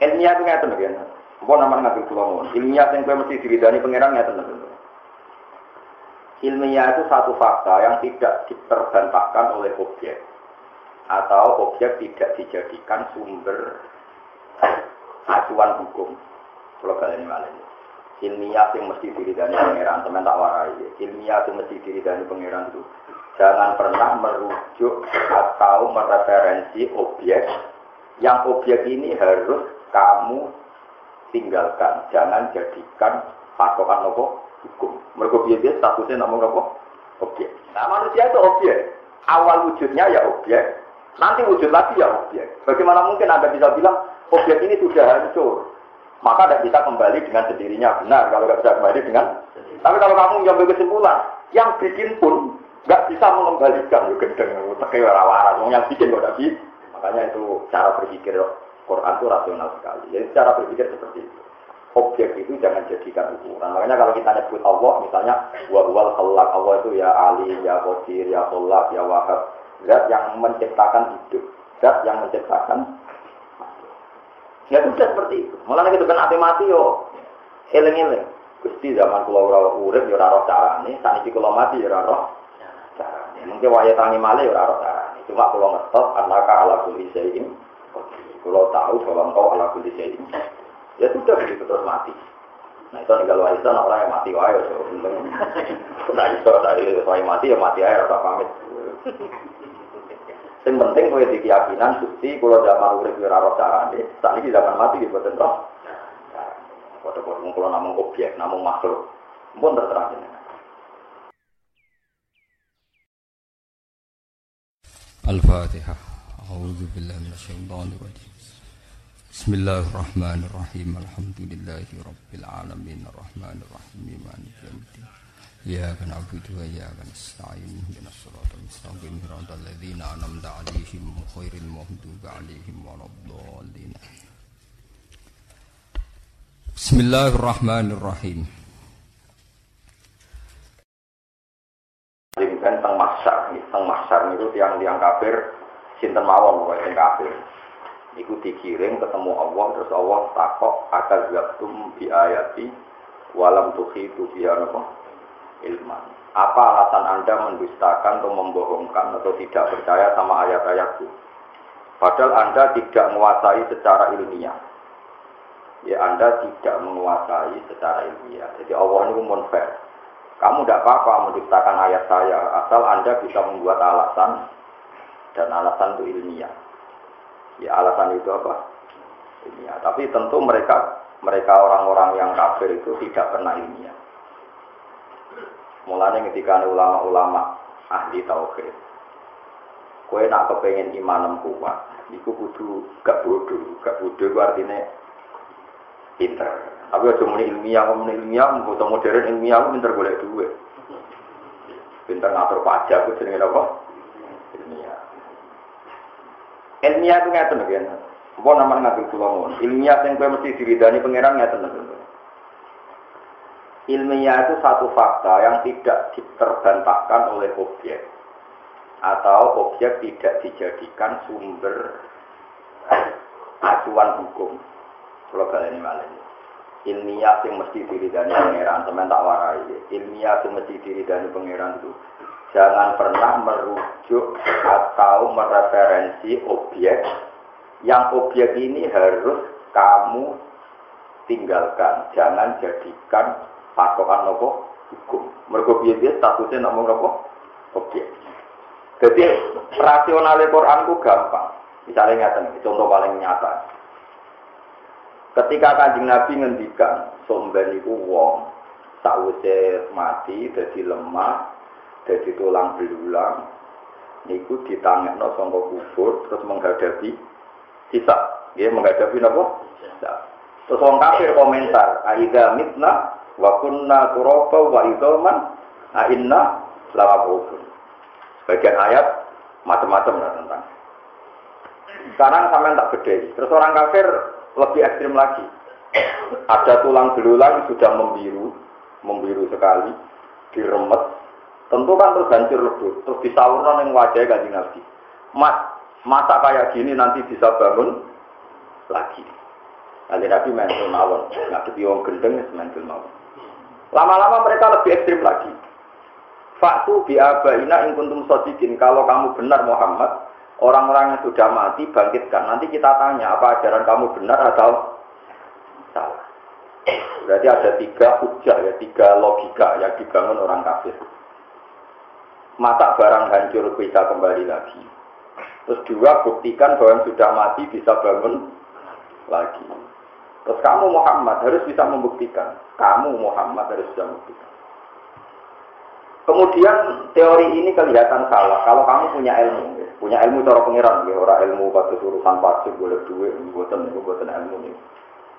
Ilmiah itu ngeten kan. Apa nama ngambil kula. Ilmiah yang kowe mesti diridani pangeran ngeten lho. Ilmiah itu satu fakta yang tidak diterbantahkan oleh objek atau objek tidak dijadikan sumber acuan hukum. Kalau kalian ini ilmiah yang mesti diridani pangeran teman tak warai ilmiah yang mesti diridani pangeran itu jangan pernah merujuk atau mereferensi objek yang objek ini harus kamu tinggalkan jangan jadikan patokan nopo hukum. Mereka biasa statusnya namun nopo objek nah manusia itu objek awal wujudnya ya objek nanti wujud lagi ya objek bagaimana mungkin anda bisa bilang objek ini sudah hancur. Maka tidak bisa kembali dengan sendirinya. Benar kalau tidak bisa kembali dengan tapi kalau kamu mengambil kesimpulan yang bikin pun nggak bisa mengembalikan. Gendeng pakai warawara yang bikin kok bisa. Makanya itu cara berpikir Quran itu rasional sekali jadi cara berpikir seperti itu objek itu jangan jadikan ukuran makanya kalau kita nyebut Allah misalnya wa wal khalaq Allah itu ya Ali ya Qadir ya Khalaq ya Wahab zat yang menciptakan hidup zat yang menciptakan Ya sudah seperti itu. Mulanya gitu kan mati yo eling-eling. Gusti zaman kula ora urip yo ora roh carane, saniki kula mati yo ora roh carane. Mungkin waya tangi malih yo ora roh carane. Cuma kula ngetok anaka ala kulli syai'in. Kalau tahu bahwa engkau ala kulit jadi, Ya sudah begitu terus mati. Nah itu tinggal warisan orang yang mati wae ya, so. Nah itu tadi saya mati ya mati aja atau pamit. Yang penting kowe di keyakinan Gusti kalau zaman urip ya, cara ini, saat ini zaman mati gitu boten toh. Padha-padha mung kula objek, namun makhluk. Pun terserah ini. Al-Fatihah أعوذ بالله من الشيطان الرجيم بسم الله الرحمن الرحيم الحمد لله رب العالمين الرحمن الرحيم مالك يوم الدين إياك نعبد وإياك نستعين اهدنا الصراط المستقيم صراط الذين أنعمت عليهم غير المغضوب عليهم ولا الضالين بسم الله الرحمن الرحيم kan teng masyar, teng masyar itu tiang-tiang kafir sinten mawon pokoke sing kafir. Iku dikirim ketemu Allah terus Allah takok akal zaktum bi ayati walam tukhitu biya napa ilman. Apa alasan Anda mendustakan atau membohongkan atau tidak percaya sama ayat-ayatku? Padahal Anda tidak menguasai secara ilmiah. Ya Anda tidak menguasai secara ilmiah. Jadi Allah ini fair. Kamu tidak apa-apa mendustakan ayat saya, asal Anda bisa membuat alasan dan alasan itu ilmiah. Ya alasan itu apa? Ilmiah. Tapi tentu mereka mereka orang-orang yang kafir itu tidak pernah ilmiah. Mulanya ketika ulama-ulama ahli tauhid, kue nak kepengen imanem kuat, iku kudu gak bodoh, gak bodoh itu artinya pinter. Tapi aja muni ilmiah, muni ilmiah, foto modern ilmiah, pinter golek duit. Pinter ngatur pajak, aku jenenge apa? Ilmiah. Itu ngeten kan. Apa nama ngatur kula? Ilmiah yang kowe mesti diridani pangeran ngeten lho. Ilmiah itu satu fakta yang tidak diterbantahkan oleh objek atau objek tidak dijadikan sumber acuan hukum. Kalau kalian ini ilmiah yang mesti diridani pangeran teman tak warai ilmiah yang mesti diridani pangeran itu jangan pernah merujuk atau mereferensi objek. Yang objek ini harus kamu tinggalkan. Jangan jadikan patokan nopo hukum. Mereka biasa statusnya nomor nopo objek. Jadi rasionalnya Quran itu gampang. Misalnya nyata contoh paling nyata. Ketika kanjeng Nabi ngendikan, somben itu wong, mati, jadi lemah, jadi tulang belulang, niku ditangekno sangka kubur terus menghadapi sisa. Dia menghadapi napa? Terus wong kafir komentar, aida mitna wa kunna turaba wa idzaman a inna lawabun. Bagian ayat macam-macam lah tentang. Sekarang sampai tak beda. Terus orang kafir lebih ekstrim lagi. Ada tulang belulang sudah membiru, membiru sekali, diremet, tentu kan terus hancur lebur, terus disawurkan yang wajah kanjeng Nabi. Mas, masa kayak gini nanti bisa bangun lagi. Nanti Nabi mental mawon, ngadepi wong gendeng mental mawon. Lama-lama mereka lebih ekstrim lagi. Faktu biabaina in kuntum sodikin. Kalau kamu benar Muhammad, orang-orang yang sudah mati bangkitkan. Nanti kita tanya apa ajaran kamu benar atau salah. Berarti ada tiga hujah ya, tiga logika yang dibangun orang kafir. Mata barang hancur bisa kembali lagi. Terus dua, buktikan bahwa yang sudah mati bisa bangun lagi. Terus kamu Muhammad harus bisa membuktikan. Kamu Muhammad harus bisa membuktikan. Kemudian teori ini kelihatan salah kalau kamu punya ilmu, ya. punya ilmu cara pengiran, ya. orang ilmu pada urusan pajak boleh duit, buatan itu buatan ilmu nih.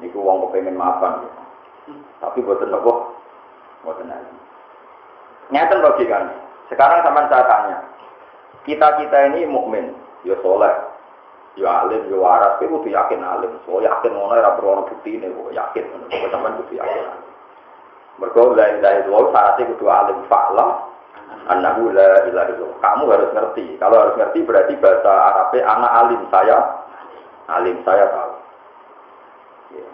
Ini uang kepengen maafan, ya. tapi buatan apa? Buatan ilmu. Nyata logikanya. Sekarang sama saya tanya, kita kita ini mukmin, ya soleh, ya alim, ya waras, tapi butuh yakin alim. So yakin ngono ora perlu bukti ini, yakin ngono. Sampeyan butuh yakin. Mereka la ilaha illallah syaratnya kudu alim fa'lam annahu la ilaha illallah. Kamu harus ngerti. Kalau harus ngerti berarti bahasa Arabnya anak alim saya alim saya tahu. Ya.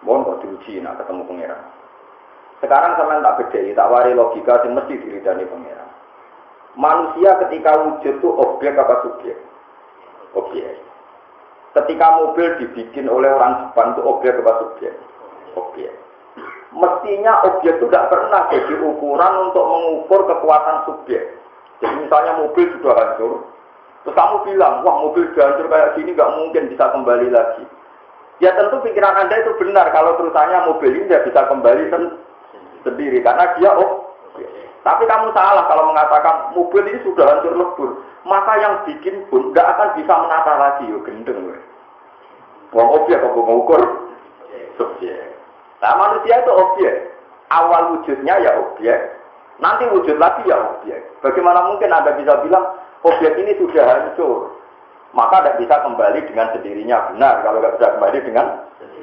Mohon kok diuji nak ketemu pangeran. Sekarang sama tak beda, tak wari logika sih mesti diridani pangeran. Manusia ketika wujud itu objek apa subjek? Objek. Ketika mobil dibikin oleh orang Jepang itu objek apa subjek? Objek. Mestinya objek itu tidak pernah jadi ukuran untuk mengukur kekuatan subjek. Jadi misalnya mobil sudah hancur, terus kamu bilang, wah mobil sudah hancur kayak gini nggak mungkin bisa kembali lagi. Ya tentu pikiran anda itu benar kalau terusannya mobil ini tidak bisa kembali sendiri karena dia oh tapi kamu salah kalau mengatakan mobil ini sudah hancur lebur. Maka yang bikin pun nggak akan bisa menata lagi. Yo gendeng. Wong objek kok mengukur subjek. Nah manusia itu objek. Awal wujudnya ya objek. Nanti wujud lagi ya objek. Bagaimana mungkin Anda bisa bilang objek ini sudah hancur. Maka tidak bisa kembali dengan sendirinya. Benar kalau nggak bisa kembali dengan.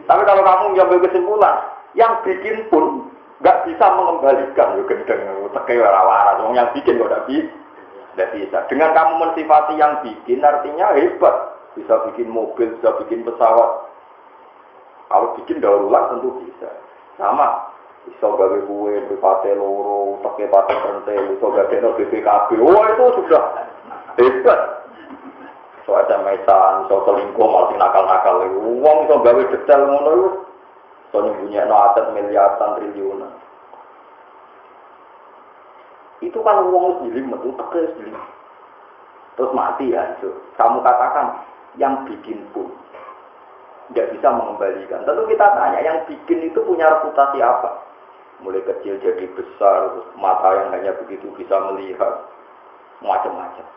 Tapi kalau kamu mengambil kesimpulan, yang bikin pun nggak bisa mengembalikan yo gendeng teke wara-wara yang bikin kok tidak bisa tidak bisa. Dengan kamu mensifati yang bikin artinya hebat. Bisa bikin mobil bisa bikin pesawat. Kalau bikin daur ulang tentu bisa. Sama bisa gawe kue bupate loro teke pate rentel bisa gawe no BPKB wah itu sudah hebat. So ada mesan so selingkuh malah nakal-nakal. Uang bisa gawe detail ngono Soalnya punya no aset miliaran triliunan. Itu kan uang sendiri, itu tegak sendiri. Terus mati ya, itu. Kamu katakan yang bikin pun tidak bisa mengembalikan. Tentu kita tanya, yang bikin itu punya reputasi apa? Mulai kecil jadi besar, mata yang hanya begitu bisa melihat, macam-macam.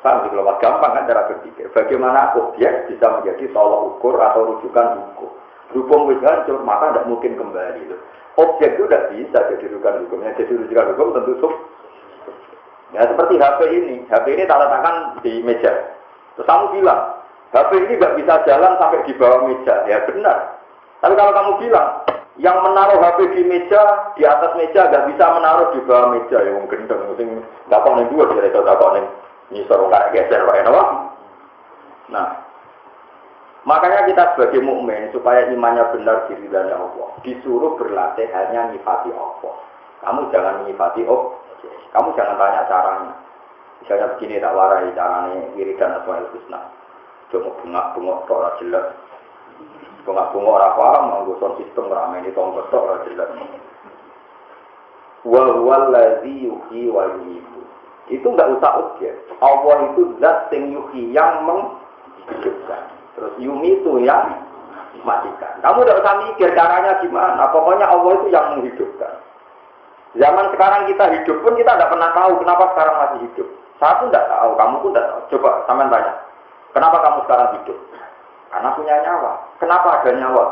Paham kalau gampang kan cara berpikir. Bagaimana objek bisa menjadi tolak ukur atau rujukan hukum. Hukum wis hancur, maka tidak mungkin kembali. Objek itu tidak bisa jadi rujukan hukum. Yang jadi rujukan hukum tentu sub. Ya seperti HP ini. HP ini tak letakkan di meja. Terus kamu bilang, HP ini nggak bisa jalan sampai di bawah meja. Ya benar. Tapi kalau kamu bilang, yang menaruh HP di meja, di atas meja nggak bisa menaruh di bawah meja. Ya mungkin mungkin nggak kau dua, jadi itu nggak kau nyisor nggak geser. Nah, makanya kita sebagai mukmin supaya imannya benar diri dari Allah, disuruh berlatih hanya nyifati Allah. Kamu jangan menyifati Allah, kamu jangan tanya caranya. Misalnya begini tak warai caranya wiridan asmaul husna. Cuma bengak-bengok tok jelas. Bengak-bengok ora paham nganggo sistem ramai ini tongkot tok ora jelas. Wa huwa allazi yuhyi wa itu nggak usah objek. Allah itu zat yuhi yang menghidupkan. Terus yumi itu yang matikan. Kamu tidak usah mikir caranya gimana. Pokoknya Allah itu yang menghidupkan. Zaman sekarang kita hidup pun kita tidak pernah tahu kenapa sekarang masih hidup. Saya pun tidak tahu, kamu pun tidak tahu. Coba sampean tanya, kenapa kamu sekarang hidup? Karena punya nyawa. Kenapa ada nyawa?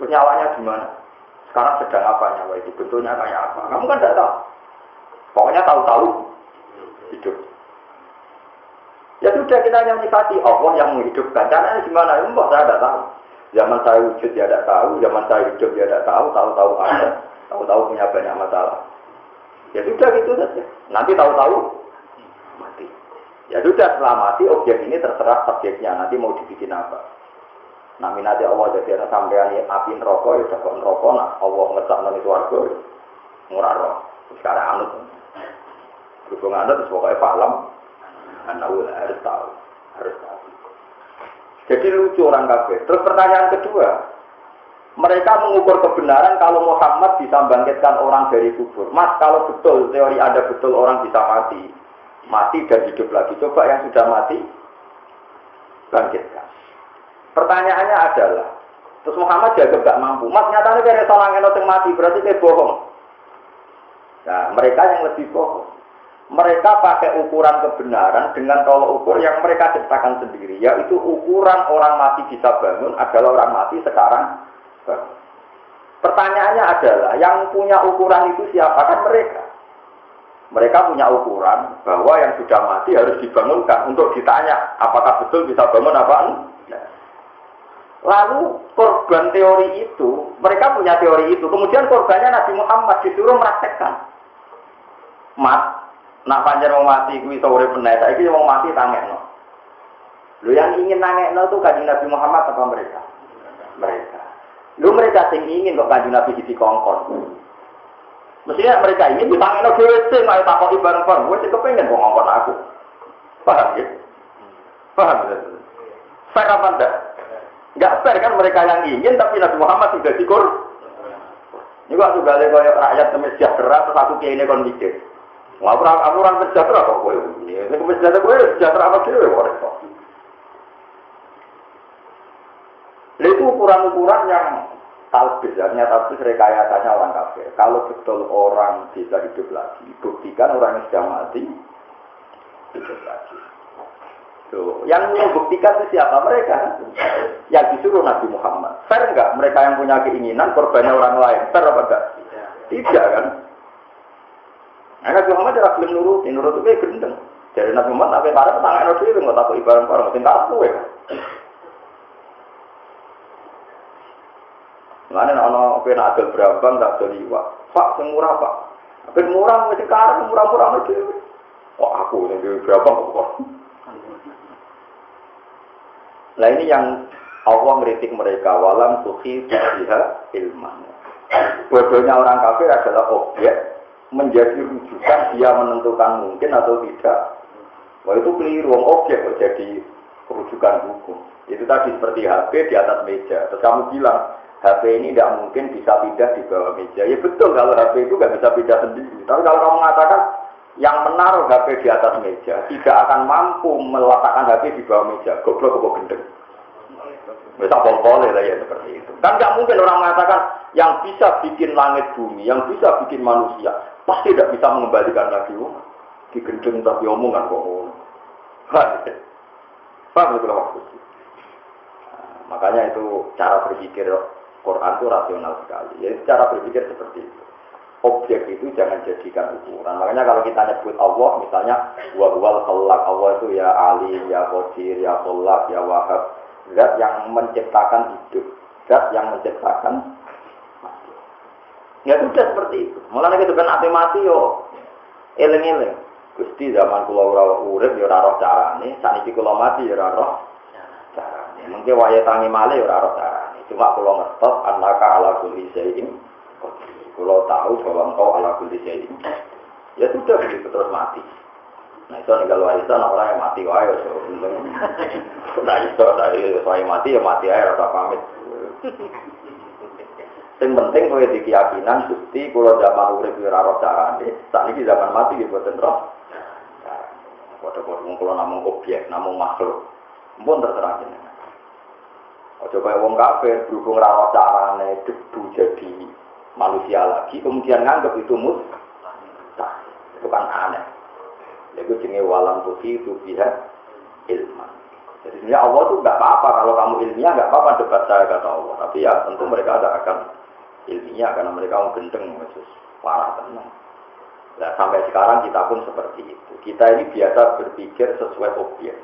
Nyawanya di mana? Sekarang sedang apa nyawa itu? Bentuknya kayak apa? Kamu kan tidak tahu. Pokoknya tahu-tahu hidup. Ya sudah kita hanya menikmati Allah yang menghidupkan. Caranya gimana? Ya, saya tidak tahu. Zaman saya wujud ya tidak tahu, zaman saya hidup ya tidak tahu, tahu-tahu ada, tahu-tahu punya banyak masalah. Ya sudah gitu saja. Nanti tahu-tahu mati. Ya sudah setelah mati objek ini terserah subjeknya. Nanti mau dibikin apa? Nah minati Allah jadi ada sampean api neraka ya dapat neraka nah Allah ngesak nang swarga murah roh. Sekarang anut. Berhubung anut pokoknya paham. Anak harus tahu, harus tahu. Jadi lucu orang kafir. Terus pertanyaan kedua, mereka mengukur kebenaran kalau Muhammad bisa bangkitkan orang dari kubur. Mas, kalau betul teori ada betul orang bisa mati, mati dan hidup lagi. Coba yang sudah mati, bangkitkan. Pertanyaannya adalah, terus Muhammad jaga gak mampu. Mas nyatanya kayak orang yang mati, berarti kayak bohong. Nah, mereka yang lebih bohong. Mereka pakai ukuran kebenaran dengan tolok ukur yang mereka ciptakan sendiri, yaitu ukuran orang mati bisa bangun adalah orang mati sekarang. Pertanyaannya adalah, yang punya ukuran itu siapa? Kan mereka. Mereka punya ukuran bahwa yang sudah mati harus dibangunkan untuk ditanya apakah betul bisa bangun apa. Lalu korban teori itu, mereka punya teori itu. Kemudian korbannya Nabi Muhammad disuruh meraktekkan. Mat, nak panjang mau mati kuwi sore benar. Saya mau mati tangekno. Lu yang ingin nangekno itu kajian Nabi Muhammad apa mereka? Mereka. Lu mereka sing ingin kok kajian Nabi di kongkon. Mestinya mereka ingin ditangekno dhewe sing ayo takoki bareng-bareng. Gue sih kepengen kok ngongkon aku. Paham ya? Paham ya? Fair apa enggak? Enggak fair kan mereka yang ingin tapi Nabi Muhammad sudah dikur. Ini kok juga ada kayak rakyat sejahtera terus aku kayak ini kon mikir. Wah, aku orang sejahtera kok gue. Ini aku sejahtera apa sih gue kok. Itu ukuran-ukuran yang talbis, artinya talbis rekayasanya orang kafir. Kalau betul orang bisa hidup lagi, buktikan orang yang sudah mati hidup lagi. Tuh, yang membuktikan itu siapa mereka? Yang disuruh Nabi Muhammad. Fair enggak? Mereka yang punya keinginan korbannya orang lain. Fair apa enggak? Tidak kan? Nah, Nabi Muhammad adalah belum nurut, nurut itu kayak gendeng. Jadi Nabi Muhammad apa para petangga Nabi itu nggak tahu ibarat orang, mungkin tak aku ya. Mana ono pena adol berambang tak adol iwak. Pak, sing murah pak. Tapi murah mesti karang murah-murah mesti. Oh aku yang berambang kok. Nah ini yang Allah meritik mereka walam tuhi biha ilman. Bodohnya orang kafir adalah objek menjadi rujukan dia menentukan mungkin atau tidak. Wah itu keliru, objek jadi rujukan hukum. Itu tadi seperti HP di atas meja. Terus kamu bilang HP ini tidak mungkin bisa pindah di bawah meja. Ya betul kalau HP itu nggak bisa pindah sendiri. Tapi kalau kamu mengatakan yang menaruh HP di atas meja tidak akan mampu meletakkan HP di bawah meja, goblok kok gendeng. Bisa boleh lah ya seperti itu. Kan nggak mungkin orang mengatakan yang bisa bikin langit bumi, yang bisa bikin manusia, pasti tidak bisa mengembalikan lagi. Oh, digendeng tapi omongan kok. Paham itu maksudnya? makanya itu cara berpikir Quran itu rasional sekali. Jadi cara berpikir seperti itu. Objek itu jangan jadikan ukuran. Makanya kalau kita nyebut Allah, misalnya wahwal khalaq Allah itu ya Ali, ya Qadir, ya Khalaq, ya Wahab. Zat yang menciptakan hidup, zat yang menciptakan mati. Ya sudah seperti itu. Mulanya gitu kan mati mati yo eleng-eleng. Gusti zaman kula ora urip ya ora roh carane, saniki kula mati ya ora roh carane. Mungkin waya tangi male ya ora roh. Cuma kalau ngertos anaka ala kulli syai'in kalau tahu bahwa engkau ala kulli syai'in ya sudah begitu terus mati. Nah itu kalau itu orang yang mati wae so Nah itu dari saya mati ya mati aja rasa pamit. Yang penting kowe di keyakinan Gusti kula zaman urip ora ora carane, sakniki zaman mati nggih boten roh. Padha-padha mung kula namung objek, namung makhluk. Mpun terserah jenengan. Ojo kaya wong kafir berhubung ora roh carane debu jadi manusia lagi, kemudian nganggap itu mus. Itu kan aneh. Itu jenis walam tuhi itu biha ilman. Jadi sebenarnya Allah tuh nggak apa-apa kalau kamu ilmiah nggak apa-apa debat saya kata Allah. Tapi ya tentu mereka ada akan ilmiah karena mereka mau gendeng khusus parah tenang. Nah sampai sekarang kita pun seperti itu. Kita ini biasa berpikir sesuai objek.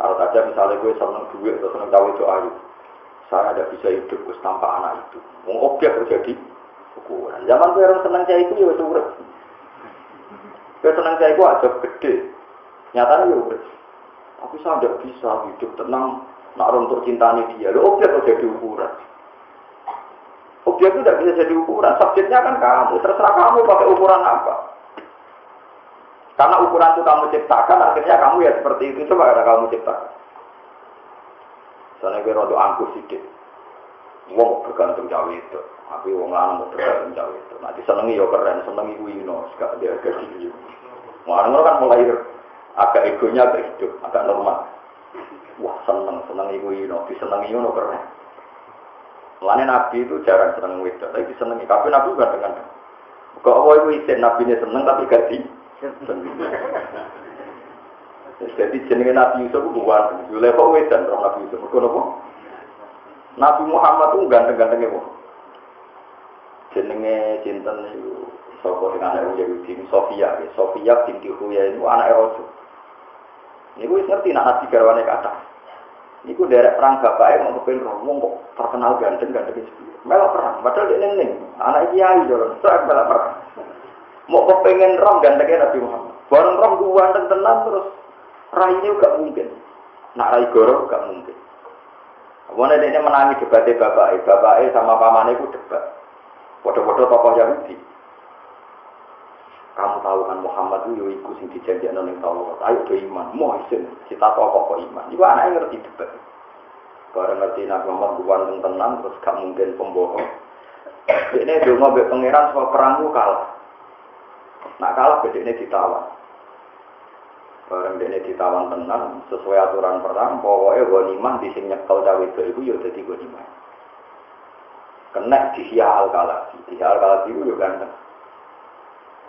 Kalau saja misalnya gue seneng duit atau seneng cawe itu ayu, saya ada bisa hidup gue tanpa anak itu. Mau objek jadi ukuran. Zaman gue orang seneng cawe itu ya surat. Gue seneng cawe itu aja gede. Nyatanya ya udah. Tapi saya bisa hidup tenang Nak untuk cintanya dia, lo objek kok jadi ukuran. Objek itu tidak bisa jadi ukuran, subjeknya kan kamu, terserah kamu pakai ukuran apa. Karena ukuran itu kamu ciptakan, akhirnya kamu ya seperti itu, coba ada kamu ciptakan. Soalnya kira untuk angkus sidik. Wong bergantung cawe itu, tapi wong lanang mau bergantung cawe itu. Nanti senengi ya keren, senengi wino, gak dia agak tinggi. Orang kan mulai agak egonya agak hidup, agak normal. Wah seneng, seneng ibu ino, disenengi ino keren. Lainnya Nabi itu jarang seneng wedok, tapi disenengi. Tapi Nabi bukan dengan Kok apa itu isin Nabi ini seneng tapi gak di. Jadi jenenge Nabi Yusuf itu bukan. Yule kok wedan roh Nabi Yusuf. Kok apa? Nabi Muhammad itu ganteng-gantengnya kok. Jenenge cinten itu dengan anak Yahudi, Sofia, Sofia binti Huya itu anak Rasul. Ini gue ngerti nak nabi garwane kata. Ini gue derek perang bapaknya mau kepen ngomong kok terkenal ganteng ganteng itu. Mela perang, padahal dia neng anak kiai jalan, saya mela perang. Mau kepengen rom gantengnya Nabi Muhammad. Barang rom ganteng tenang terus rai ini gak mungkin. Nak rai goro gak mungkin. Mana dia menangi debatnya bapaknya, bapaknya sama pamannya itu debat. Foto-foto tokoh Yahudi kamu tahu kan Muhammad itu iku sing dijanjekno ning Taurat. Ayo do iman, isin kita tahu kok iman. Iku anak ngerti debat. Barang ngerti Nabi Muhammad bukan tenang terus gak mungkin pembohong. Ini dulu mbek pangeran soal perang kalah. Nak kalah beda ini ditawan. Barang ini ditawan tenang sesuai aturan perang. Pokoknya ghanimah di sini nyekel cawe itu itu ya jadi ghanimah. Kena di al kalah, di al kalah itu juga ganteng.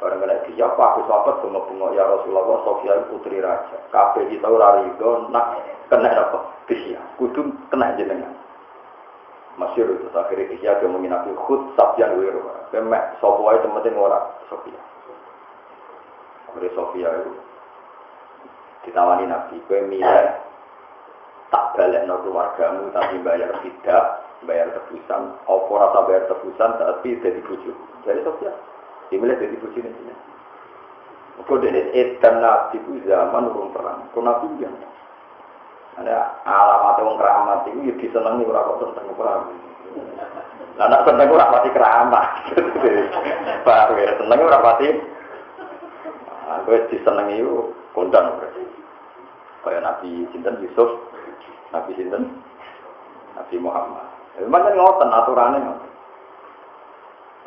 Barang kena dijawab, aku sahabat bunga-bunga ya Rasulullah, Sofia putri raja. Kabeh kita ora rido, nak kena apa? Kisya, kudu kena jenengan. Masyur itu, akhirnya kisya dia menginap khut sabjan wiru. Kemek, Sofia itu penting ora Sofia. Akhirnya Sofia itu ditawani Nabi, gue milih tak balik no keluargamu tapi bayar tidak, bayar tebusan. Apa rasa bayar tebusan tapi jadi bujuk. Jadi Sofia, Dimilih dari buji ini. Kau dari edan nabi itu zaman urung perang. Kau nabi yang ada alamat yang keramat itu ya disenangi orang kok tentang perang. Nah, nak orang pasti keramat. Baru ya seneng orang pasti. Nah, gue disenangi itu kondang. Kayak Nabi Sinten Yusuf, Nabi Sinten, Nabi Muhammad. Memang kan ngoten aturannya ngoten.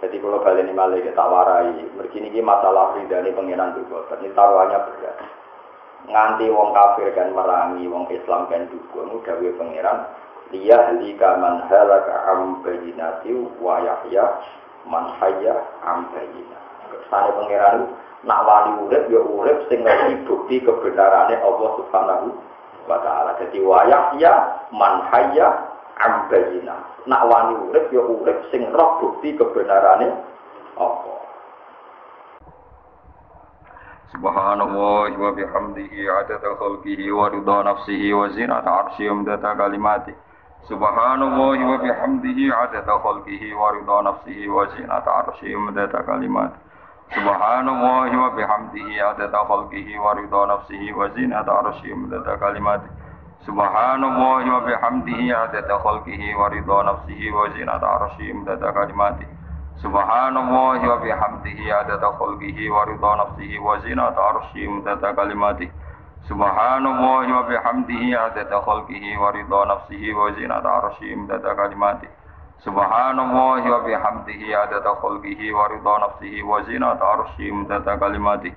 Jadi kalau kalian ini malah kita warai, begini ini masalah ridani pengiran juga. Ini taruhannya berat. Nganti wong kafir kan merangi, wong Islam kan juga. Mudah pengiran. Dia halika man halaka am bayinati wa yahya man hayya. Kesane pengiran nak wali urip ya urip sing ngerti bukti kebenarannya Allah Subhanahu wa taala. Jadi wa yahya man hayya ambayina. Nak wani urip ya urip sing roh bukti bihamdihi adada khalqihi wa ridha nafsihi wa zinata arsyihi umdata kalimati. Wa bihamdihi adada khalqihi wa nafsihi wa zinata arsyihi umdata kalimati. Subhanallah wa bihamdihi adada khalqihi wa ridha nafsihi wa zinata arsyihi umdata kalimati. Subhanallah wa bihamdihi adada khalqihi wa ridha nafsihi wa zinata arsyihi imdada kalimati Subhanallah wa bihamdihi adada khalqihi wa ridha nafsihi wa zinata arsyihi imdada kalimati Subhanallah Subhanallah wa bihamdihi adada khalqihi wa ridha nafsihi wa zinata arsyihi imdada kalimati